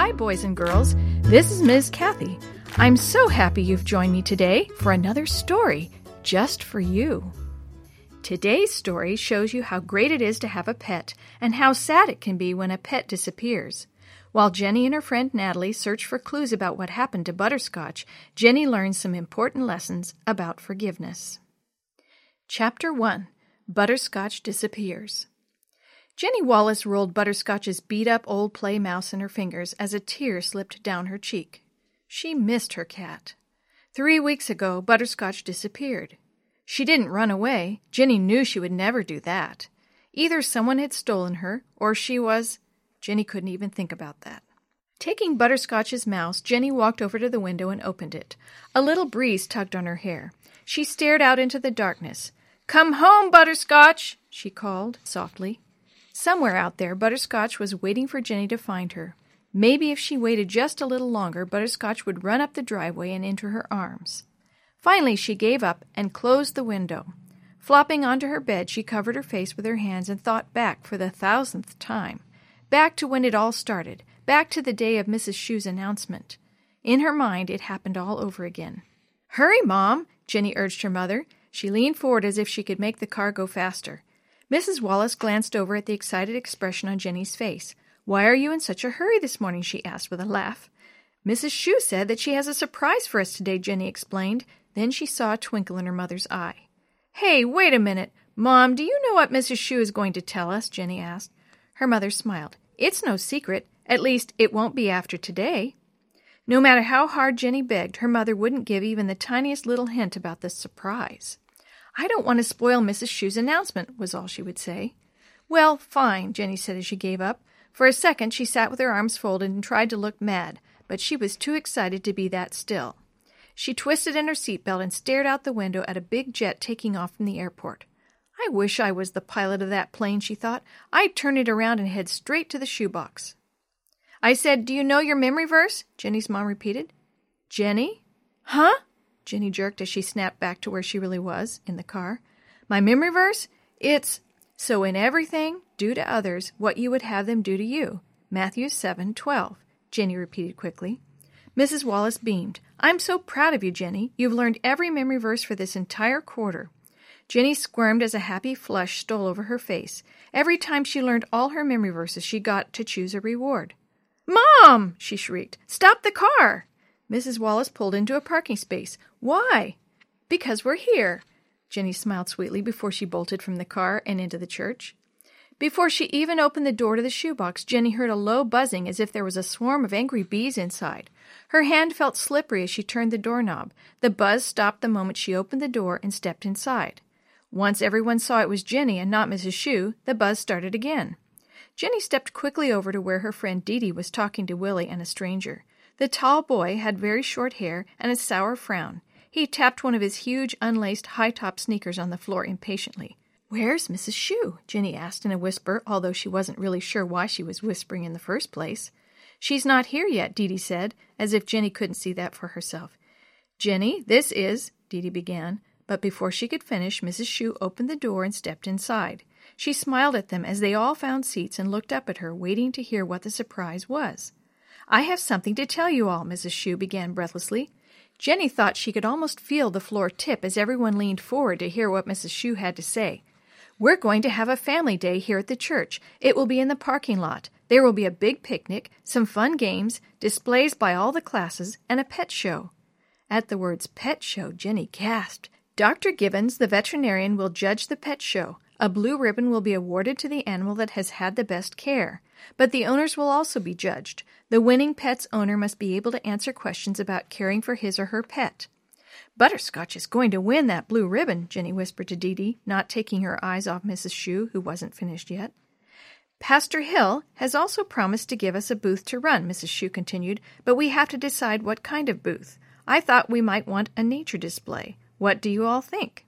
Hi, boys and girls. This is Ms. Kathy. I'm so happy you've joined me today for another story just for you. Today's story shows you how great it is to have a pet and how sad it can be when a pet disappears. While Jenny and her friend Natalie search for clues about what happened to Butterscotch, Jenny learns some important lessons about forgiveness. Chapter 1 Butterscotch Disappears. Jenny Wallace rolled Butterscotch's beat up old play mouse in her fingers as a tear slipped down her cheek. She missed her cat. Three weeks ago, Butterscotch disappeared. She didn't run away. Jenny knew she would never do that. Either someone had stolen her, or she was. Jenny couldn't even think about that. Taking Butterscotch's mouse, Jenny walked over to the window and opened it. A little breeze tugged on her hair. She stared out into the darkness. Come home, Butterscotch, she called softly. Somewhere out there, Butterscotch was waiting for Jenny to find her. Maybe if she waited just a little longer, Butterscotch would run up the driveway and into her arms. Finally, she gave up and closed the window. Flopping onto her bed, she covered her face with her hands and thought back for the thousandth time. Back to when it all started, back to the day of Mrs. Shue's announcement. In her mind, it happened all over again. Hurry, Mom, Jenny urged her mother. She leaned forward as if she could make the car go faster. Mrs. Wallace glanced over at the excited expression on Jenny's face. Why are you in such a hurry this morning? she asked with a laugh. Mrs. Shue said that she has a surprise for us today, Jenny explained. Then she saw a twinkle in her mother's eye. Hey, wait a minute. Mom, do you know what Mrs. Shue is going to tell us? Jenny asked. Her mother smiled. It's no secret. At least, it won't be after today. No matter how hard Jenny begged, her mother wouldn't give even the tiniest little hint about this surprise. I don't want to spoil Mrs. Shue's announcement, was all she would say. Well, fine, Jenny said as she gave up. For a second she sat with her arms folded and tried to look mad, but she was too excited to be that still. She twisted in her seat belt and stared out the window at a big jet taking off from the airport. I wish I was the pilot of that plane, she thought. I'd turn it around and head straight to the shoebox. I said, Do you know your memory verse? Jenny's mom repeated. Jenny? Huh? Jenny jerked as she snapped back to where she really was, in the car. My memory verse? It's so in everything, do to others what you would have them do to you. Matthew 7 12. Jenny repeated quickly. Mrs. Wallace beamed. I'm so proud of you, Jenny. You've learned every memory verse for this entire quarter. Jenny squirmed as a happy flush stole over her face. Every time she learned all her memory verses, she got to choose a reward. Mom! she shrieked. Stop the car! Mrs. Wallace pulled into a parking space. Why? Because we're here. Jenny smiled sweetly before she bolted from the car and into the church. Before she even opened the door to the shoebox, Jenny heard a low buzzing as if there was a swarm of angry bees inside. Her hand felt slippery as she turned the doorknob. The buzz stopped the moment she opened the door and stepped inside. Once everyone saw it was Jenny and not Mrs. Shue, the buzz started again. Jenny stepped quickly over to where her friend Dee Dee was talking to Willie and a stranger. The tall boy had very short hair and a sour frown. He tapped one of his huge, unlaced, high top sneakers on the floor impatiently. Where's Mrs. Shue? Jenny asked in a whisper, although she wasn't really sure why she was whispering in the first place. She's not here yet, Dee Dee said, as if Jenny couldn't see that for herself. Jenny, this is, Dee Dee began, but before she could finish, Mrs. Shue opened the door and stepped inside. She smiled at them as they all found seats and looked up at her, waiting to hear what the surprise was. I have something to tell you all, Mrs. Shue began breathlessly. Jenny thought she could almost feel the floor tip as everyone leaned forward to hear what Mrs. Shue had to say. We're going to have a family day here at the church. It will be in the parking lot. There will be a big picnic, some fun games, displays by all the classes, and a pet show. At the words pet show, Jenny gasped. Dr. Gibbons, the veterinarian, will judge the pet show. A blue ribbon will be awarded to the animal that has had the best care. But the owners will also be judged. The winning pet's owner must be able to answer questions about caring for his or her pet. Butterscotch is going to win that blue ribbon, Jenny whispered to Dee Dee, not taking her eyes off Mrs. Shue, who wasn't finished yet. Pastor Hill has also promised to give us a booth to run, Mrs. Shue continued, but we have to decide what kind of booth. I thought we might want a nature display. What do you all think?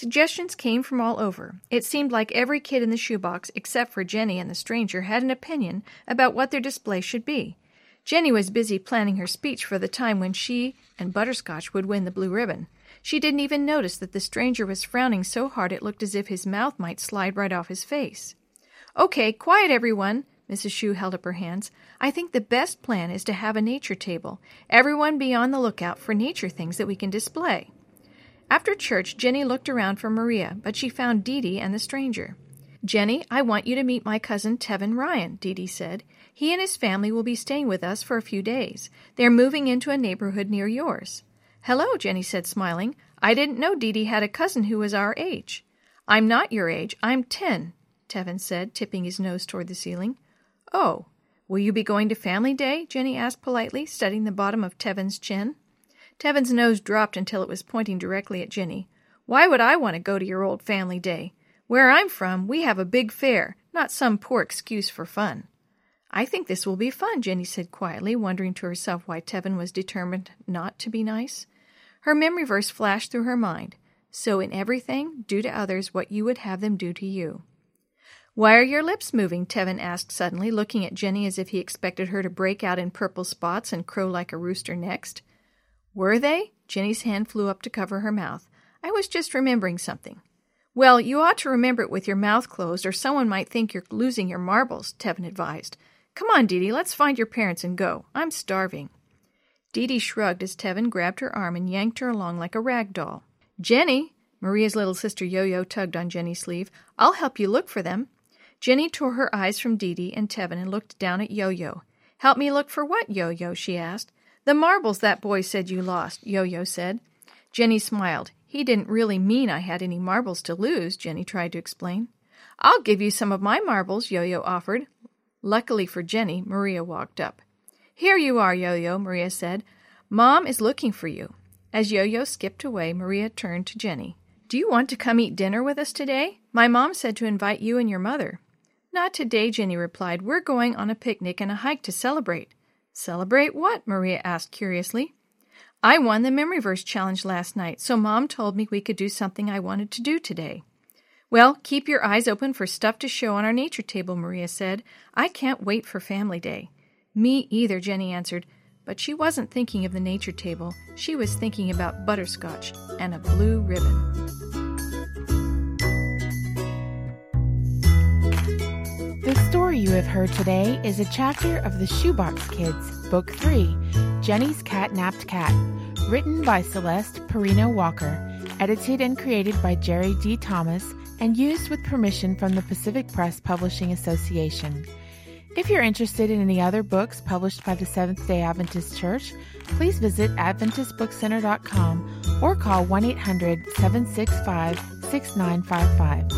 Suggestions came from all over. It seemed like every kid in the shoebox, except for Jenny and the stranger, had an opinion about what their display should be. Jenny was busy planning her speech for the time when she and Butterscotch would win the blue ribbon. She didn't even notice that the stranger was frowning so hard it looked as if his mouth might slide right off his face. Okay, quiet everyone, Mrs. Shue held up her hands. I think the best plan is to have a nature table. Everyone be on the lookout for nature things that we can display. After church, Jenny looked around for Maria, but she found Dee Dee and the stranger. Jenny, I want you to meet my cousin Tevin Ryan, Dee Dee said. He and his family will be staying with us for a few days. They're moving into a neighborhood near yours. Hello, Jenny said, smiling. I didn't know Dee Dee had a cousin who was our age. I'm not your age. I'm ten, Tevin said, tipping his nose toward the ceiling. Oh, will you be going to Family Day? Jenny asked politely, studying the bottom of Tevin's chin. Tevin's nose dropped until it was pointing directly at Jenny. Why would I want to go to your old Family Day? Where I'm from, we have a big fair, not some poor excuse for fun. I think this will be fun, Jenny said quietly, wondering to herself why Tevin was determined not to be nice. Her memory verse flashed through her mind. So in everything, do to others what you would have them do to you. Why are your lips moving? Tevin asked suddenly, looking at Jenny as if he expected her to break out in purple spots and crow like a rooster next. Were they? Jenny's hand flew up to cover her mouth. I was just remembering something. Well, you ought to remember it with your mouth closed, or someone might think you're losing your marbles, Tevin advised. Come on, Dee Dee, let's find your parents and go. I'm starving. Dee Dee shrugged as Tevin grabbed her arm and yanked her along like a rag doll. Jenny! Maria's little sister Yo Yo tugged on Jenny's sleeve. I'll help you look for them. Jenny tore her eyes from Dee Dee and Tevin and looked down at Yo Yo. Help me look for what, Yo Yo? she asked. The marbles that boy said you lost, Yo Yo said. Jenny smiled. He didn't really mean I had any marbles to lose, Jenny tried to explain. I'll give you some of my marbles, Yo Yo offered. Luckily for Jenny, Maria walked up. Here you are, Yo Yo, Maria said. Mom is looking for you. As Yo Yo skipped away, Maria turned to Jenny. Do you want to come eat dinner with us today? My mom said to invite you and your mother. Not today, Jenny replied. We're going on a picnic and a hike to celebrate. Celebrate what? Maria asked curiously. I won the memory verse challenge last night, so Mom told me we could do something I wanted to do today. Well, keep your eyes open for stuff to show on our nature table, Maria said. I can't wait for Family Day. Me either, Jenny answered, but she wasn't thinking of the nature table. She was thinking about butterscotch and a blue ribbon. Story you have heard today is a chapter of The Shoebox Kids, Book 3, Jenny's Cat-Napped Cat, written by Celeste Perino Walker, edited and created by Jerry D. Thomas, and used with permission from the Pacific Press Publishing Association. If you're interested in any other books published by the Seventh day Adventist Church, please visit AdventistBookCenter.com or call 1 800 765 6955.